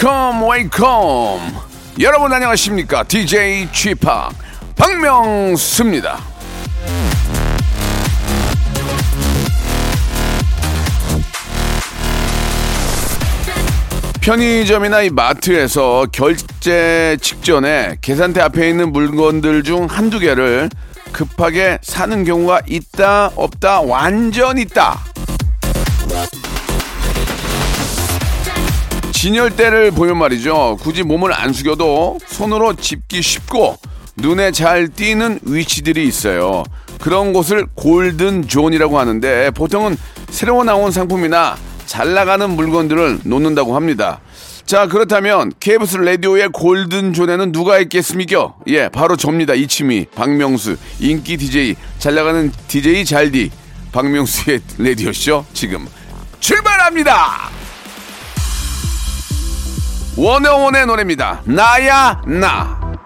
Welcome, welcome. 여러분 안녕하십니까? DJ p 박명수입니다. 편의점이나 이 마트에서 결제 직전에 계산대 앞에 있는 물건들 중 한두 개를 급하게 사는 경우가 있다, 없다, 완전 있다. 진열대를 보면 말이죠. 굳이 몸을 안 숙여도 손으로 짚기 쉽고 눈에 잘 띄는 위치들이 있어요. 그런 곳을 golden zone이라고 하는데 보통은 새로 나온 상품이나 잘 나가는 물건들을 놓는다고 합니다. 자, 그렇다면 KBS 라디오의 golden zone에는 누가 있겠습니까? 예, 바로 접니다. 이치미, 박명수, 인기 DJ, 잘 나가는 DJ 잘디, 박명수의 라디오쇼 지금 출발합니다! 원어원의 노래입니다. 나야, 나.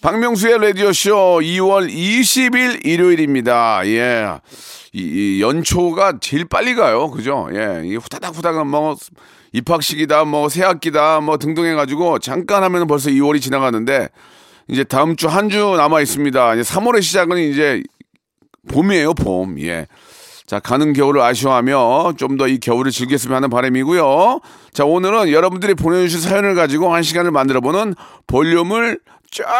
박명수의 라디오쇼 2월 20일 일요일입니다. 예. 이, 이 연초가 제일 빨리 가요. 그죠? 예. 이 후다닥 후다닥 뭐 입학식이다, 뭐 새학기다, 뭐 등등 해가지고 잠깐 하면 벌써 2월이 지나가는데 이제 다음 주 한주 남아 있습니다. 이제 3월의 시작은 이제 봄이에요, 봄. 예. 자, 가는 겨울을 아쉬워하며 좀 더 이 겨울을 즐겼으면 하는 바람이고요. 자, 오늘은 여러분들이 보내주신 사연을 가지고 한 시간을 만들어보는 볼륨을 조금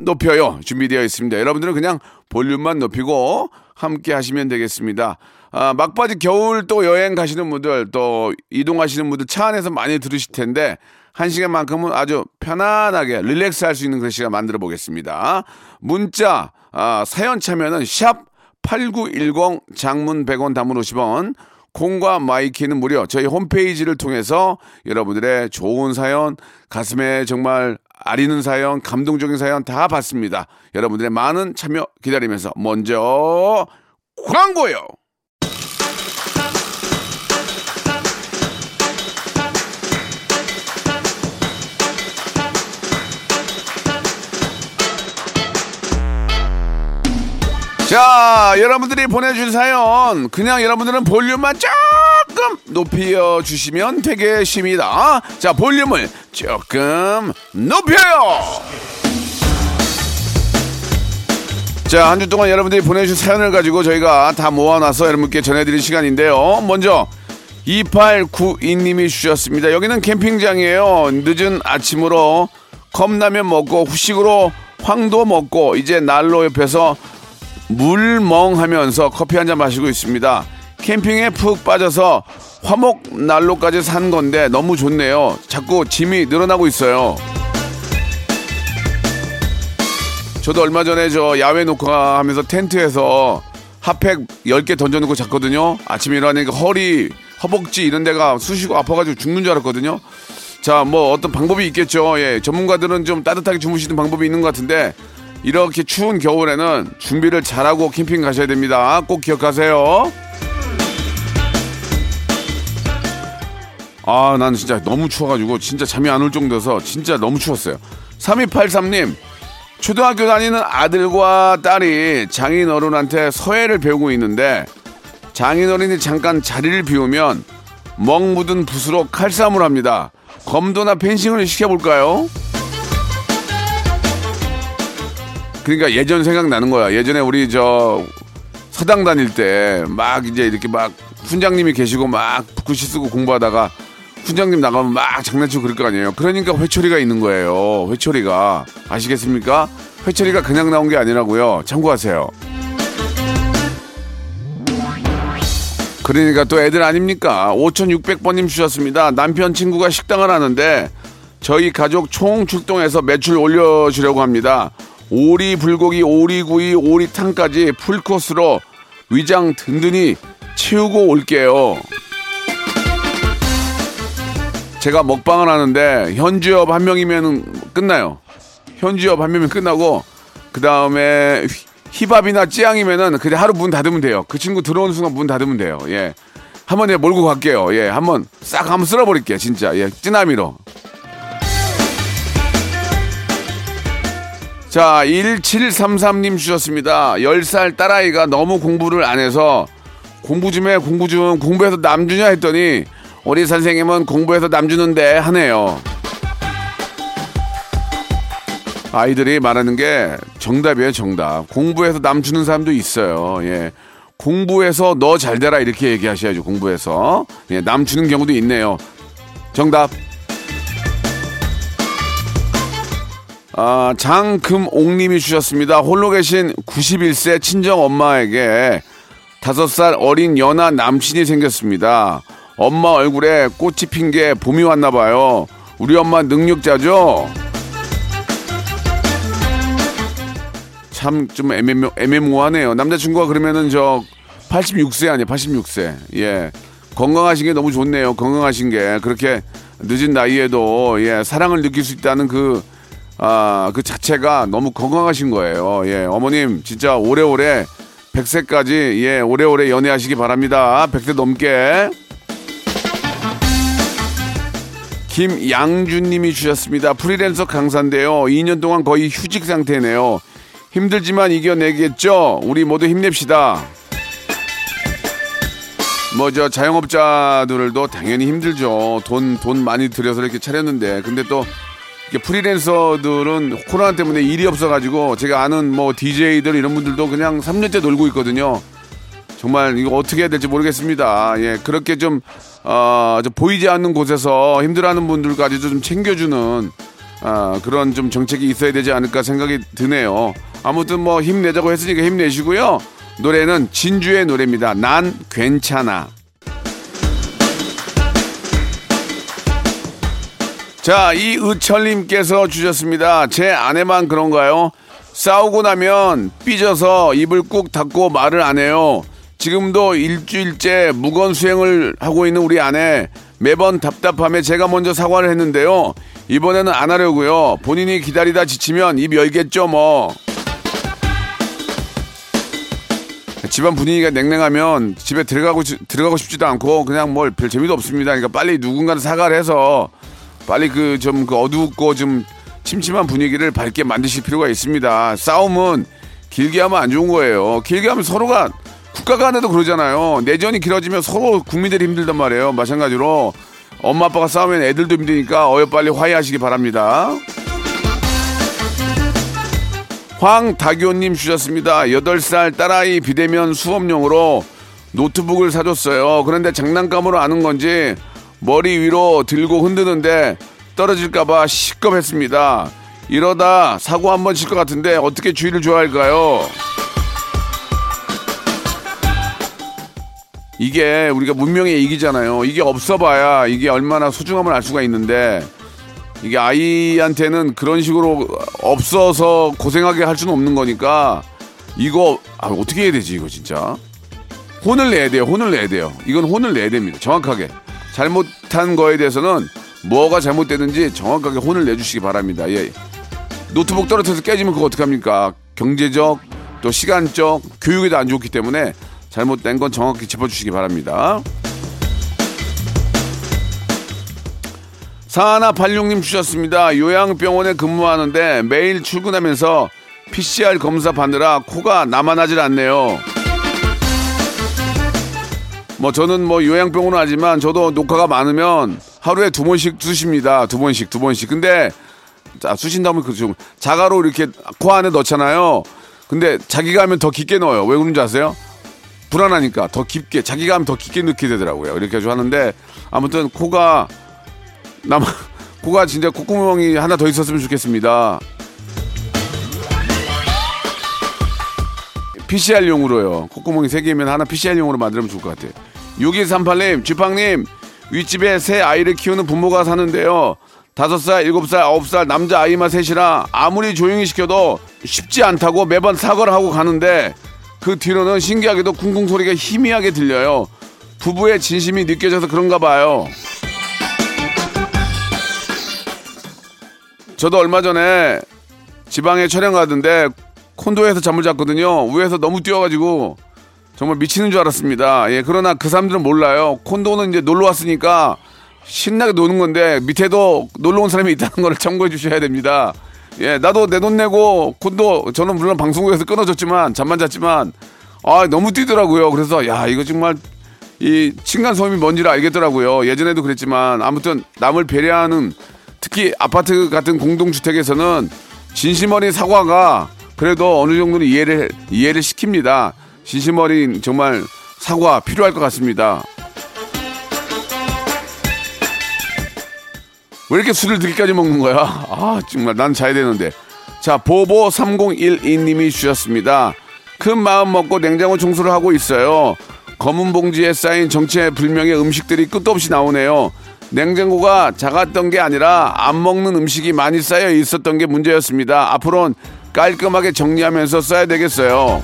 높여요. 준비되어 있습니다. 여러분들은 그냥 볼륨만 높이고 함께 하시면 되겠습니다. 아, 막바지 겨울 또 여행 가시는 분들 또 이동하시는 분들 차 안에서 많이 들으실 텐데 한 시간만큼은 아주 편안하게 릴렉스 할 수 있는 그런 시간 만들어 보겠습니다. 문자, 아, 사연 참여는 샵 8910 장문 100원 담은 50원 콩과 마이키는 무료. 저희 홈페이지를 통해서 여러분들의 좋은 사연 가슴에 정말 아리는 사연 감동적인 사연 다 받습니다. 여러분들의 많은 참여 기다리면서 먼저 광고요 자, 여러분들이 보내준 사연, 그냥 여러분들은 볼륨만 조금 높여주시면 되겠습니다. 자, 볼륨을 조금 높여요! 자, 한 주 동안 여러분들이 보내주신 사연을 가지고 저희가 다 모아놔서 여러분께 전해드릴 시간인데요. 먼저, 2892님이 주셨습니다. 여기는 캠핑장이에요. 늦은 아침으로 컵라면 먹고 후식으로 황도 먹고 이제 난로 옆에서 물멍하면서 커피 한 잔 마시고 있습니다. 캠핑에 푹 빠져서 화목 난로까지 산 건데 너무 좋네요. 자꾸 짐이 늘어나고 있어요. 저도 얼마 전에 저 야외 녹화 하면서 텐트에서 핫팩 10개 던져놓고 잤거든요. 아침에 일어나니까 허리, 허벅지 이런 데가 쑤시고 아파가지고 죽는 줄 알았거든요. 자, 뭐 어떤 방법이 있겠죠. 예, 전문가들은 좀 따뜻하게 주무시는 방법이 있는 것 같은데 이렇게 추운 겨울에는 준비를 잘하고 캠핑 가셔야 됩니다. 꼭 기억하세요. 아, 나는 진짜 너무 추워가지고 진짜 잠이 안 올 정도여서 진짜 너무 추웠어요. 3283님, 초등학교 다니는 아들과 딸이 장인 어른한테 서예를 배우고 있는데 장인 어른이 잠깐 자리를 비우면 먹 묻은 붓으로 칼싸움을 합니다. 검도나 펜싱을 시켜볼까요? 그러니까 예전 생각나는 거야. 예전에 우리 저 서당 다닐 때 막 이제 이렇게 막 훈장님이 계시고 막 붓글씨 쓰고 공부하다가 훈장님 나가면 막 장난치고 그럴 거 아니에요. 그러니까 회초리가 있는 거예요. 회초리가. 아시겠습니까? 회초리가 그냥 나온 게 아니라고요. 참고하세요. 그러니까 또 애들 아닙니까? 5600번님 주셨습니다. 남편 친구가 식당을 하는데 저희 가족 총 출동해서 매출 올려주려고 합니다. 오리 불고기, 오리구이, 오리탕까지 풀코스로 위장 든든히 채우고 올게요. 제가 먹방을 하는데 현지업 한 명이면 끝나요. 현지업 한 명이면 끝나고 그 다음에 휘밥이나 찌양이면은 그냥 하루 문 닫으면 돼요. 그 친구 들어오는 순간 문 닫으면 돼요. 예. 한번 예, 몰고 갈게요. 예, 한번 싹 한번 쓸어버릴게요. 진짜. 예, 찌나미로. 자, 1733님 주셨습니다. 10살 딸아이가 너무 공부를 안 해서 공부 좀 해, 공부 좀, 공부해서 남 주냐 했더니 우리 선생님은 공부해서 남 주는데 하네요. 아이들이 말하는 게 정답이에요, 정답. 공부해서 남 주는 사람도 있어요. 예. 공부해서 너 잘 되라 이렇게 얘기하셔야죠, 공부해서. 예, 남 주는 경우도 있네요. 정답. 아, 장금옥님이 주셨습니다. 홀로 계신 91세 친정 엄마에게 5살 어린 연하 남친이 생겼습니다. 엄마 얼굴에 꽃이 핀 게 봄이 왔나 봐요. 우리 엄마 능력자죠? 참 좀 애매모, 애매모호하네요. 남자친구가 그러면은 저 86세 아니에요, 86세. 예. 건강하신 게 너무 좋네요. 건강하신 게. 그렇게 늦은 나이에도, 예, 사랑을 느낄 수 있다는 그, 아, 그 자체가 너무 건강하신 거예요. 예, 어머님, 진짜 오래오래 100세까지, 예, 오래오래 연애하시기 바랍니다. 100세 넘게. 김양준님이 주셨습니다. 프리랜서 강사인데요. 2년 동안 거의 휴직 상태네요. 힘들지만 이겨내겠죠? 우리 모두 힘냅시다. 뭐 저 자영업자들도 당연히 힘들죠. 돈 돈 많이 들여서 이렇게 차렸는데 근데 또 프리랜서들은 코로나 때문에 일이 없어가지고 제가 아는 뭐 DJ들 이런 분들도 그냥 3년째 놀고 있거든요. 정말 이거 어떻게 해야 될지 모르겠습니다. 예, 그렇게 좀, 어, 좀 보이지 않는 곳에서 힘들어하는 분들까지도 좀 챙겨주는 아, 그런 좀 정책이 있어야 되지 않을까 생각이 드네요. 아무튼 뭐 힘내자고 했으니까 힘내시고요. 노래는 진주의 노래입니다. 난 괜찮아. 자, 이의철님께서 주셨습니다. 제 아내만 그런가요? 싸우고 나면 삐져서 입을 꾹 닫고 말을 안 해요. 지금도 일주일째 무건 수행을 하고 있는 우리 아내. 매번 답답함에 제가 먼저 사과를 했는데요. 이번에는 안 하려고요. 본인이 기다리다 지치면 입 열겠죠, 뭐. 집안 분위기가 냉랭하면 집에 들어가고 들어가고 싶지도 않고 그냥 뭘 별 재미도 없습니다. 그러니까 빨리 누군가는 사과를 해서 빨리 그좀그 어둡고 좀 침침한 분위기를 밝게 만드실 필요가 있습니다. 싸움은 길게 하면 안 좋은 거예요. 길게 하면 서로가 국가 간에도 그러잖아요. 내전이 길어지면 서로 국민들이 힘들단 말이에요. 마찬가지로 엄마 아빠가 싸우면 애들도 힘드니까 어여 빨리 화해하시기 바랍니다. 황다교님 주셨습니다. 8살 딸아이 비대면 수업용으로 노트북을 사줬어요. 그런데 장난감으로 아는 건지 머리 위로 들고 흔드는데 떨어질까봐 시겁했습니다. 이러다 사고 한 번 칠 것 같은데 어떻게 주의를 줘야 할까요? 이게 우리가 문명의 이기잖아요. 이게 없어봐야 이게 얼마나 소중함을 알 수가 있는데 이게 아이한테는 그런 식으로 없어서 고생하게 할 수는 없는 거니까 이거 아, 어떻게 해야 되지 이거 진짜 혼을 내야 돼요. 혼을 내야 돼요. 이건 혼을 내야 됩니다. 정확하게 잘못한 거에 대해서는 뭐가 잘못되는지 정확하게 혼을 내주시기 바랍니다. 예. 노트북 떨어져서 깨지면 그거 어떡합니까? 경제적 또 시간적 교육에도 안 좋기 때문에 잘못된 건 정확히 짚어주시기 바랍니다. 사하나86님 주셨습니다. 요양병원에 근무하는데 매일 출근하면서 PCR 검사 받느라 코가 남아나질 않네요. 뭐 저는 뭐 요양병원은 하지만 저도 녹화가 많으면 하루에 두 번씩 쑤십니다. 두 번씩, 두 번씩. 근데 자, 쑤신다면 그좀 자가로 이렇게 코 안에 넣잖아요. 근데 자기가 하면 더 깊게 넣어요. 왜 그런지 아세요? 불안하니까 더 깊게 자기가 하면 더 깊게 넣게 되더라고요. 이렇게 해서 하는데 아무튼 코가 남 코가 진짜 콧구멍이 하나 더 있었으면 좋겠습니다. PCR용으로요. 콧구멍이 세 개면 하나 PCR용으로 만들면 좋을 것 같아요. 6238님, 쥐팡님, 윗집에 새 아이를 키우는 부모가 사는데요. 다섯 살, 일곱 살, 아홉 살 남자 아이만 셋이라 아무리 조용히 시켜도 쉽지 않다고 매번 사과를 하고 가는데 그 뒤로는 신기하게도 쿵쿵 소리가 희미하게 들려요. 부부의 진심이 느껴져서 그런가 봐요. 저도 얼마 전에 지방에 촬영 가던데 콘도에서 잠을 잤거든요. 위에서 너무 뛰어가지고 정말 미치는 줄 알았습니다. 예, 그러나 그 사람들은 몰라요. 콘도는 이제 놀러 왔으니까 신나게 노는 건데 밑에도 놀러 온 사람이 있다는 걸 참고해 주셔야 됩니다. 예, 나도 내 돈 내고 콘도 저는 물론 방송국에서 끊어졌지만 잠만 잤지만 아 너무 뛰더라고요. 그래서 야 이거 정말 이 층간 소음이 뭔지를 알겠더라고요. 예전에도 그랬지만 아무튼 남을 배려하는 특히 아파트 같은 공동주택에서는 진심 어린 사과가 그래도 어느 정도는 이해를 이해를 시킵니다. 진심 어린 정말 사과 필요할 것 같습니다. 왜 이렇게 술을 늦게까지 먹는 거야? 아, 정말 난 자야 되는데. 자, 보보 3012님이 주셨습니다. 큰 마음 먹고 냉장고 청소를 하고 있어요. 검은 봉지에 쌓인 정체 불명의 음식들이 끝도 없이 나오네요. 냉장고가 작았던 게 아니라 안 먹는 음식이 많이 쌓여 있었던 게 문제였습니다. 앞으로는 깔끔하게 정리하면서 써야 되겠어요.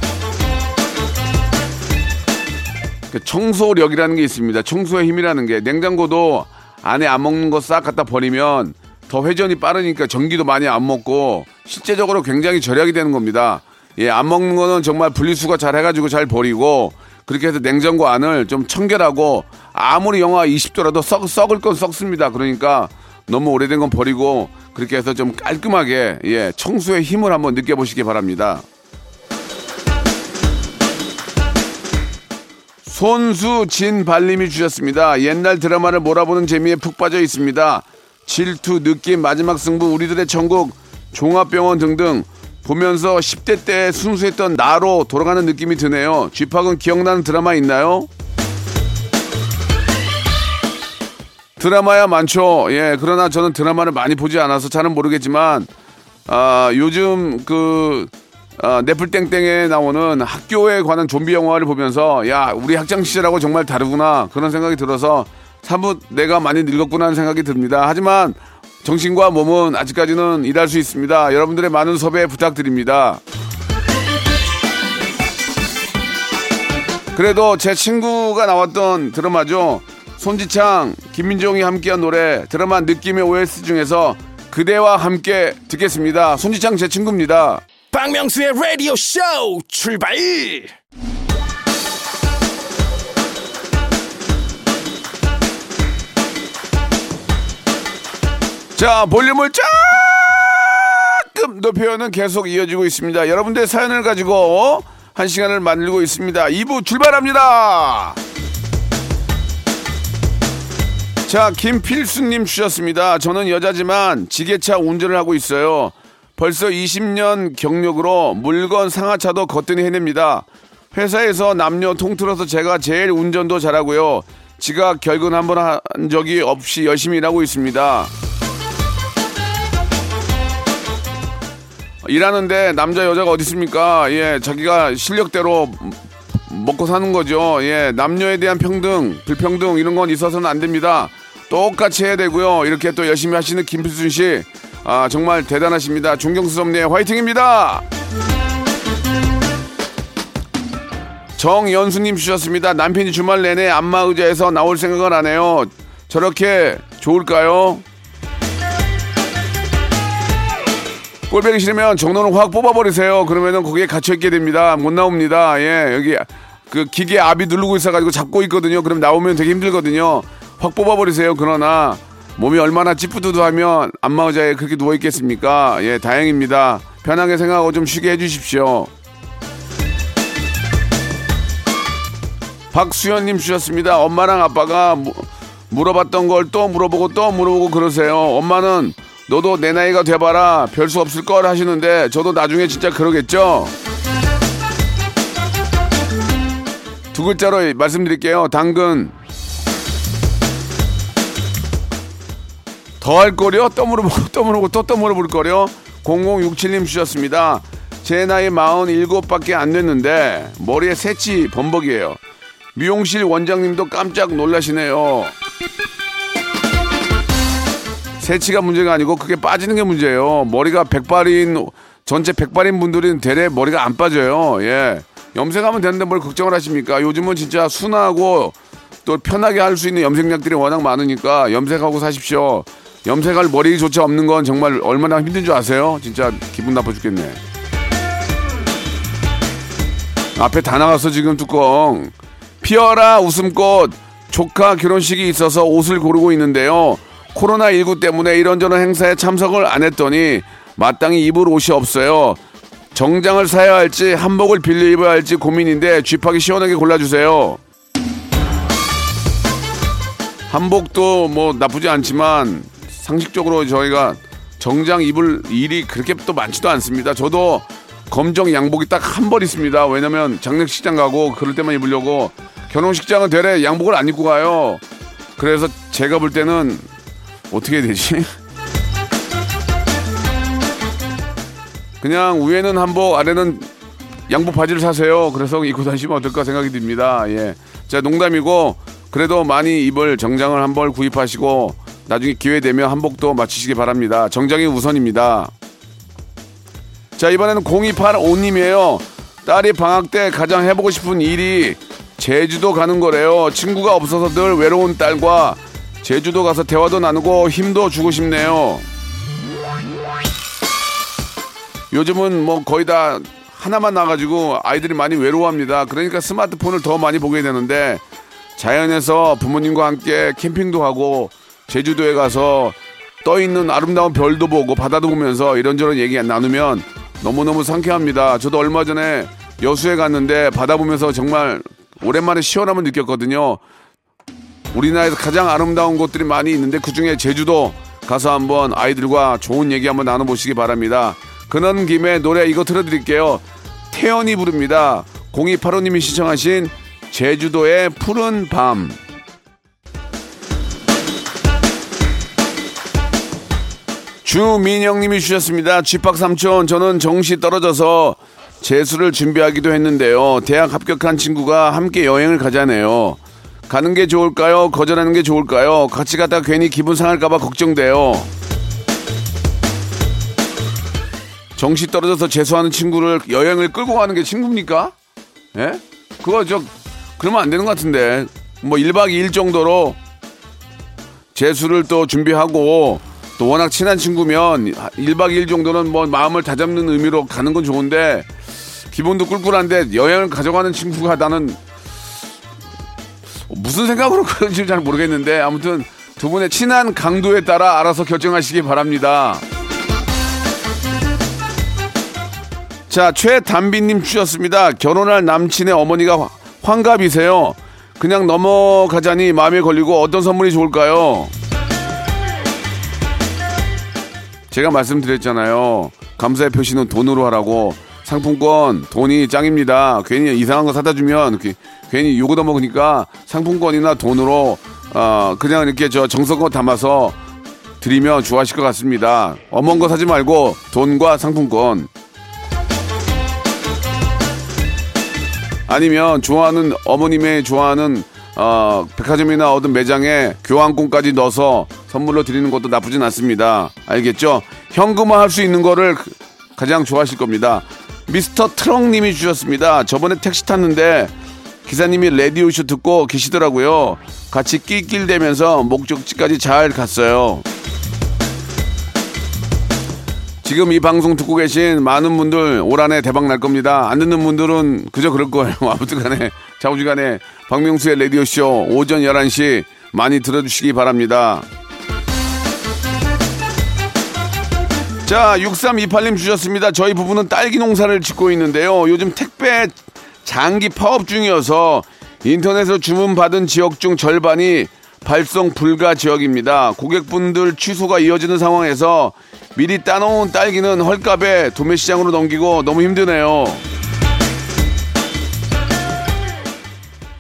그 청소력이라는 게 있습니다. 청소의 힘이라는 게 냉장고도 안에 안 먹는 거 싹 갖다 버리면 더 회전이 빠르니까 전기도 많이 안 먹고 실제적으로 굉장히 절약이 되는 겁니다. 예, 안 먹는 거는 정말 분리수거 잘 해가지고 잘 버리고 그렇게 해서 냉장고 안을 좀 청결하고 아무리 영하 20도라도 썩, 썩을 건 썩습니다. 그러니까 너무 오래된 건 버리고 그렇게 해서 좀 깔끔하게 예, 청소의 힘을 한번 느껴보시기 바랍니다. 손수 진발님이 주셨습니다. 옛날 드라마를 몰아보는 재미에 푹 빠져 있습니다. 질투, 느낌, 마지막 승부, 우리들의 천국, 종합병원 등등 보면서 10대 때 순수했던 나로 돌아가는 느낌이 드네요. 쥐팍은 기억나는 드라마 있나요? 드라마야 많죠. 예, 그러나 저는 드라마를 많이 보지 않아서 잘은 모르겠지만, 아, 요즘 그, 아, 네플땡땡에 나오는 학교에 관한 좀비 영화를 보면서, 야, 우리 학창시절하고 정말 다르구나. 그런 생각이 들어서, 사뭇 내가 많이 늙었구나 하는 생각이 듭니다. 하지만, 정신과 몸은 아직까지는 일할 수 있습니다. 여러분들의 많은 섭외 부탁드립니다. 그래도 제 친구가 나왔던 드라마죠. 손지창, 김민종이 함께한 노래 드라마 느낌의 OS 중에서 그대와 함께 듣겠습니다. 손지창 제 친구입니다. 박명수의 라디오 쇼 출발! 자, 볼륨을 조금 높여는 계속 이어지고 있습니다. 여러분들의 사연을 가지고 한 시간을 만들고 있습니다. 2부 출발합니다. 자, 김필수님 주셨습니다. 저는 여자지만 지게차 운전을 하고 있어요. 벌써 20년 경력으로 물건 상하차도 거뜬히 해냅니다. 회사에서 남녀 통틀어서 제가 제일 운전도 잘하고요. 지각 결근 한번 한 적이 없이 열심히 일하고 있습니다. 일하는데 남자 여자가 어디 있습니까? 예, 자기가 실력대로 먹고 사는 거죠. 예, 남녀에 대한 평등, 불평등 이런 건 있어서는 안 됩니다. 똑같이 해야 되고요. 이렇게 또 열심히 하시는 김필순 씨, 아 정말 대단하십니다. 존경스럽네요. 화이팅입니다. 정연수님 주셨습니다. 남편이 주말 내내 안마 의자에서 나올 생각을 안 해요. 저렇게 좋을까요? 꼴보기 싫으면 정론을 확 뽑아버리세요. 그러면은 거기에 갇혀있게 됩니다. 못 나옵니다. 예, 여기 그 기계 압이 누르고 있어가지고 잡고 있거든요. 그럼 나오면 되게 힘들거든요. 확 뽑아버리세요. 그러나 몸이 얼마나 찌뿌드드하면 안마의자에 그렇게 누워 있겠습니까? 예, 다행입니다. 편하게 생각하고 좀 쉬게 해주십시오. 박수현님 주셨습니다. 엄마랑 아빠가 무, 물어봤던 걸 또 물어보고 또 물어보고 그러세요. 엄마는 너도 내 나이가 돼봐라 별 수 없을 걸 하시는데 저도 나중에 진짜 그러겠죠? 두 글자로 말씀드릴게요. 당근. 더할 거려? 또 물어보고 또 물어보고 또 또 물어볼 거려? 0067님 주셨습니다. 제 나이 47밖에 안 됐는데 머리에 새치 범벅이에요. 미용실 원장님도 깜짝 놀라시네요. 새치가 문제가 아니고 그게 빠지는 게 문제예요. 머리가 백발인 전체 백발인 분들은 대래 머리가 안 빠져요. 예. 염색하면 되는데 뭘 걱정을 하십니까? 요즘은 진짜 순하고 또 편하게 할 수 있는 염색약들이 워낙 많으니까 염색하고 사십시오. 염색할 머리조차 없는 건 정말 얼마나 힘든 줄 아세요? 진짜 기분 나빠 죽겠네. 앞에 다 나갔어 지금 뚜껑. 피어라 웃음꽃 조카 결혼식이 있어서 옷을 고르고 있는데요. 코로나19 때문에 이런저런 행사에 참석을 안 했더니 마땅히 입을 옷이 없어요. 정장을 사야 할지 한복을 빌려 입어야 할지 고민인데 쥐파기 시원하게 골라주세요. 한복도 뭐 나쁘지 않지만 상식적으로 저희가 정장 입을 일이 그렇게 또 많지도 않습니다. 저도 검정 양복이 딱 한 벌 있습니다. 왜냐면 장례식장 가고 그럴 때만 입으려고 결혼식장은 되레 양복을 안 입고 가요. 그래서 제가 볼 때는 어떻게 해야 되지? 그냥 위에는 한복, 아래는 양복 바지를 사세요. 그래서 입고 다니시면 어떨까 생각이 듭니다. 예. 자, 농담이고, 그래도 많이 입을 정장을 한 벌 구입하시고, 나중에 기회 되면 한복도 맞추시기 바랍니다. 정장이 우선입니다. 자, 이번에는 0285님이에요. 딸이 방학 때 가장 해보고 싶은 일이 제주도 가는 거래요. 친구가 없어서 늘 외로운 딸과 제주도 가서 대화도 나누고 힘도 주고 싶네요. 요즘은 뭐 거의 다 하나만 나가지고 아이들이 많이 외로워합니다. 그러니까 스마트폰을 더 많이 보게 되는데 자연에서 부모님과 함께 캠핑도 하고 제주도에 가서 떠 있는 아름다운 별도 보고 바다도 보면서 이런저런 얘기 나누면 너무너무 상쾌합니다. 저도 얼마 전에 여수에 갔는데 바다 보면서 정말 오랜만에 시원함을 느꼈거든요. 우리나라에서 가장 아름다운 곳들이 많이 있는데 그 중에 제주도 가서 한번 아이들과 좋은 얘기 한번 나눠보시기 바랍니다. 그런 김에 노래 이거 틀어드릴게요. 태연이 부릅니다. 0285님이 신청하신 제주도의 푸른 밤. 주민영님이 주셨습니다. 쥐팍 삼촌, 저는 정시 떨어져서 재수를 준비하기도 했는데요. 대학 합격한 친구가 함께 여행을 가자네요. 가는 게 좋을까요? 거절하는 게 좋을까요? 같이 갔다가 괜히 기분 상할까봐 걱정돼요. 정시 떨어져서 재수하는 친구를 여행을 끌고 가는 게 친구입니까? 예? 그거 저, 그러면 안 되는 것 같은데. 뭐 1박 2일 정도로 재수를 또 준비하고 또 워낙 친한 친구면 1박 2일 정도는 뭐 마음을 다잡는 의미로 가는 건 좋은데 기본도 꿀꿀한데 여행을 가져가는 친구가 나는 무슨 생각으로 그런지 잘 모르겠는데 아무튼 두 분의 친한 강도에 따라 알아서 결정하시기 바랍니다. 자, 최담비님 주셨습니다. 결혼할 남친의 어머니가 환갑이세요. 그냥 넘어가자니 마음에 걸리고 어떤 선물이 좋을까요? 제가 말씀드렸잖아요. 감사의 표시는 돈으로 하라고. 상품권, 돈이 짱입니다. 괜히 이상한 거 사다 주면 괜히 요거다 먹으니까 상품권이나 돈으로 어, 그냥 이렇게 저 정성껏 담아서 드리면 좋아하실 것 같습니다. 어먼 거 사지 말고 돈과 상품권. 아니면 좋아하는 어머님의 좋아하는 어, 백화점이나 어떤 매장에 교환권까지 넣어서 선물로 드리는 것도 나쁘진 않습니다. 알겠죠? 현금화 할 수 있는 거를 가장 좋아하실 겁니다. 미스터 트럭님이 주셨습니다. 저번에 택시 탔는데 기사님이 레디오쇼 듣고 계시더라고요. 같이 낄낄대면서 목적지까지 잘 갔어요. 지금 이 방송 듣고 계신 많은 분들 올 한해 대박 날 겁니다. 안 듣는 분들은 그저 그럴 거예요. 아무튼 간에 좌우지 간에 박명수의 라디오쇼 오전 11시 많이 들어주시기 바랍니다. 자, 6328님 주셨습니다. 저희 부부는 딸기 농사를 짓고 있는데요. 요즘 택배 장기 파업 중이어서 인터넷으로 주문받은 지역 중 절반이 발송 불가 지역입니다. 고객분들 취소가 이어지는 상황에서 미리 따놓은 딸기는 헐값에 도매 시장으로 넘기고 너무 힘드네요.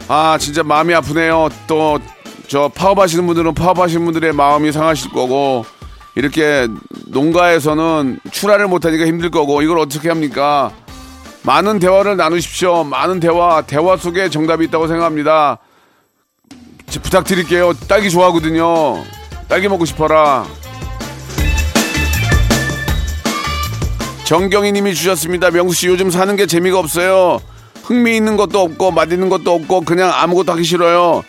아 진짜 마음이 아프네요. 또 저 파업하시는 분들은 파업하시는 분들의 마음이 상하실 거고 이렇게 농가에서는 출하를 못하니까 힘들 거고 이걸 어떻게 합니까? 많은 대화를 나누십시오. 많은 대화, 대화 속에 정답이 있다고 생각합니다. 부탁드릴게요. 딸기 좋아하거든요. 딸기 먹고 싶어라. 정경희 님이 주셨습니다. 명수 씨 요즘 사는 게 재미가 없어요. 흥미 있는 것도 없고 맛있는 것도 없고 그냥 아무것도 하기 싫어요.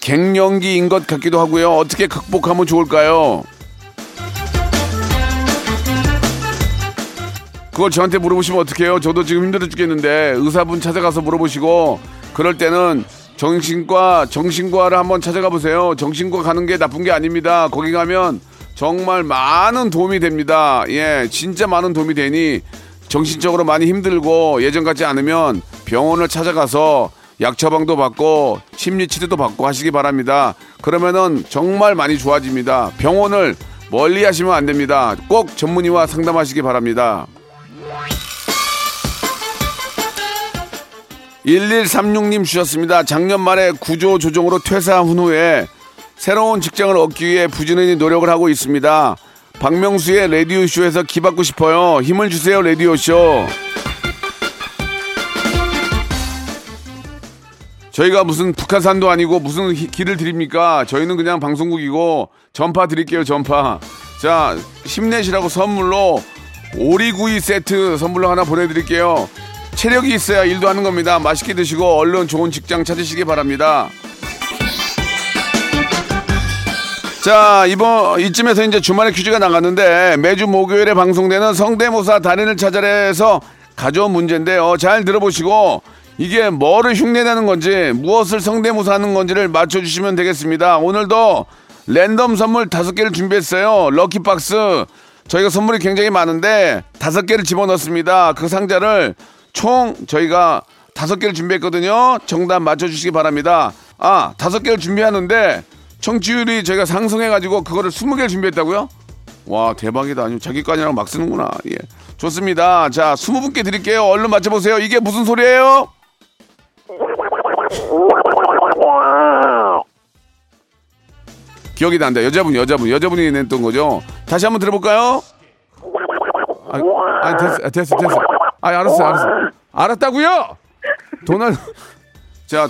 갱년기인 것 같기도 하고요. 어떻게 극복하면 좋을까요? 그걸 저한테 물어보시면 어떡해요? 저도 지금 힘들어 죽겠는데 의사분 찾아가서 물어보시고 그럴 때는 정신과 정신과를 한번 찾아가 보세요. 정신과 가는 게 나쁜 게 아닙니다. 거기 가면 정말 많은 도움이 됩니다. 예, 진짜 많은 도움이 되니 정신적으로 많이 힘들고 예전 같지 않으면 병원을 찾아가서 약 처방도 받고 심리 치료도 받고 하시기 바랍니다. 그러면은 정말 많이 좋아집니다. 병원을 멀리 하시면 안 됩니다. 꼭 전문의와 상담하시기 바랍니다. 1136님 주셨습니다. 작년 말에 구조 조정으로 퇴사한 후에 새로운 직장을 얻기 위해 부지런히 노력을 하고 있습니다. 박명수의 라디오쇼에서 기받고 싶어요. 힘을 주세요, 라디오쇼. 저희가 무슨 북한산도 아니고 무슨 히- 길을 드립니까? 저희는 그냥 방송국이고 전파 드릴게요, 전파. 자, 힘내시라고 선물로 오리구이 세트 선물로 하나 보내드릴게요. 체력이 있어야 일도 하는 겁니다. 맛있게 드시고 얼른 좋은 직장 찾으시기 바랍니다. 자, 이번, 이쯤에서 이제 주말에 퀴즈가 나갔는데 매주 목요일에 방송되는 성대모사 달인을 찾아내서 가져온 문제인데요. 잘 들어보시고 이게 뭐를 흉내내는 건지 무엇을 성대모사 하는 건지를 맞춰주시면 되겠습니다. 오늘도 랜덤 선물 다섯 개를 준비했어요. 럭키박스. 저희가 선물이 굉장히 많은데 다섯 개를 집어넣습니다. 그 상자를 총 저희가 다섯 개를 준비했거든요. 정답 맞춰주시기 바랍니다. 아, 다섯 개를 준비하는데 청취율이 저희가 상승해가지고 그거를 스무 개를 준비했다고요? 와 대박이다. 아니 자기 거 아니라고 막 쓰는구나. 예, 좋습니다. 자, 스무 분께 드릴게요. 얼른 맞춰보세요. 이게 무슨 소리예요? 기억이 난다. 여자분, 여자분, 여자분이 냈던 거죠. 다시 한번 들어볼까요? 아, 아 됐어, 아, 됐어, 됐어. 아, 알았어, 알았어. 알았다고요? 돈을 자,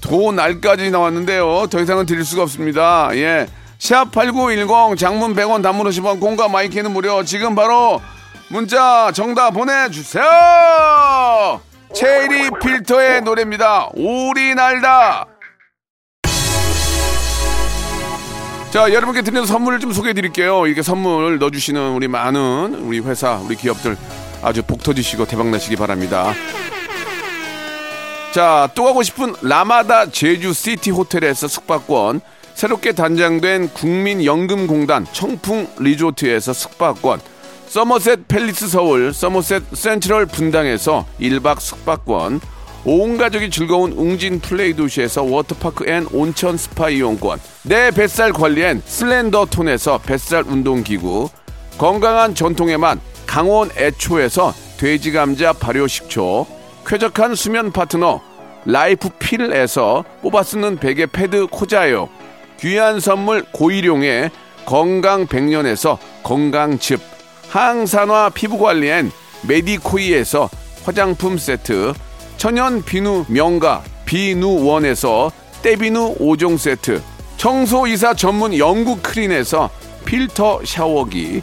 돈 날까지 나왔는데요. 더 이상은 드릴 수가 없습니다. 예. 샵8910 장문 100원 단문 50원 콩과 마이케이는 무료. 지금 바로 문자 정답 보내 주세요. 체리 필터의 노래입니다. 오리 날다. 자, 여러분께 드리는 선물을 좀 소개해 드릴게요. 이렇게 선물 넣어주시는 우리 많은 우리 회사, 우리 기업들 아주 복 터지시고 대박 나시기 바랍니다. 자, 또 가고 싶은 라마다 제주 시티 호텔에서 숙박권, 새롭게 단장된 국민연금공단 청풍 리조트에서 숙박권, 서머셋 팰리스 서울, 서머셋 센트럴 분당에서 1박 숙박권, 온 가족이 즐거운 웅진 플레이 도시에서 워터파크 and 온천 스파 이용권, 내 뱃살 관리엔 슬렌더 톤에서 뱃살 운동기구, 건강한 전통의 맛 강원 애초에서 돼지 감자 발효 식초, 쾌적한 수면 파트너 라이프 필에서 뽑아 쓰는 베개 패드 코자요, 귀한 선물 고일용의 건강 백년에서 건강즙, 항산화 피부 관리엔 메디코이에서 화장품 세트, 천연 비누 명가 비누원에서 때비누 5종 세트, 청소이사 전문 영국 크린에서 필터 샤워기,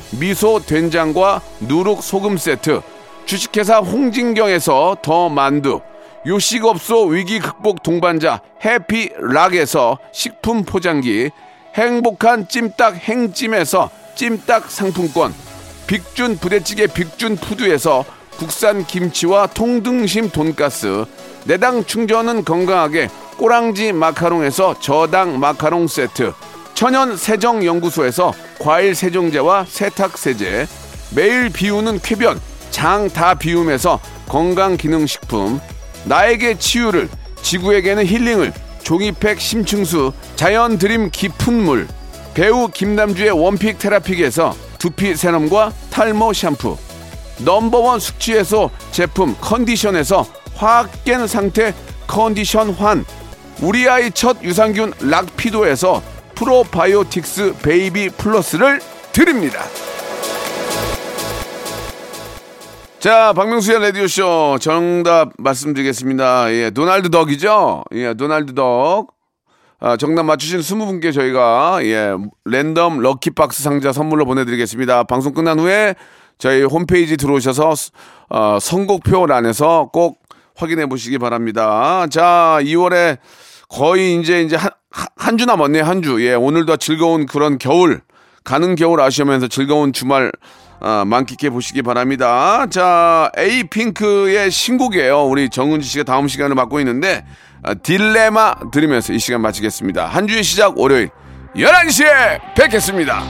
미소 된장과 누룩 소금 세트, 주식회사 홍진경에서 더 만두, 요식업소 위기 극복 동반자 해피락에서 식품 포장기, 행복한 찜닭 행찜에서 찜닭 상품권, 빅준 부대찌개 빅준 푸드에서 국산 김치와 통등심 돈가스, 내당 충전은 건강하게 꼬랑지 마카롱에서 저당 마카롱 세트, 천연 세정 연구소에서 과일 세정제와 세탁 세제, 매일 비우는 쾌변 장 다 비움에서 건강 기능 식품, 나에게 치유를 지구에게는 힐링을 종이팩 심층수 자연 드림 깊은 물 배우 김남주의 원픽 테라픽에서 두피 세럼과 탈모 샴푸 Number one 숙취해소 제품 컨디션에서 확 깬 상태 컨디션 환 우리 아이 첫 유산균 락피도에서 프로바이오틱스 베이비 플러스를 드립니다. 자, 박명수의 라디오쇼 정답 말씀드리겠습니다. 예, 도날드 덕이죠? 예, 도날드 덕. 아, 정답 맞추신 20분께 저희가, 예, 랜덤 lucky box 상자 선물로 보내드리겠습니다. 방송 끝난 후에 저희 홈페이지 들어오셔서, 어, 선곡표란에서 꼭 확인해 보시기 바랍니다. 자, 2월에 거의 이제, 이제 한, 한 주 남았네요, 한 주. 예, 오늘도 즐거운 그런 겨울, 가는 겨울 아시면서 즐거운 주말 아, 만끽해 보시기 바랍니다. 자, 에이핑크의 신곡이에요. 우리 정은지 씨가 다음 시간을 맡고 있는데 아, 딜레마 들으면서 이 시간 마치겠습니다. 한 주의 시작 월요일 11시에 뵙겠습니다.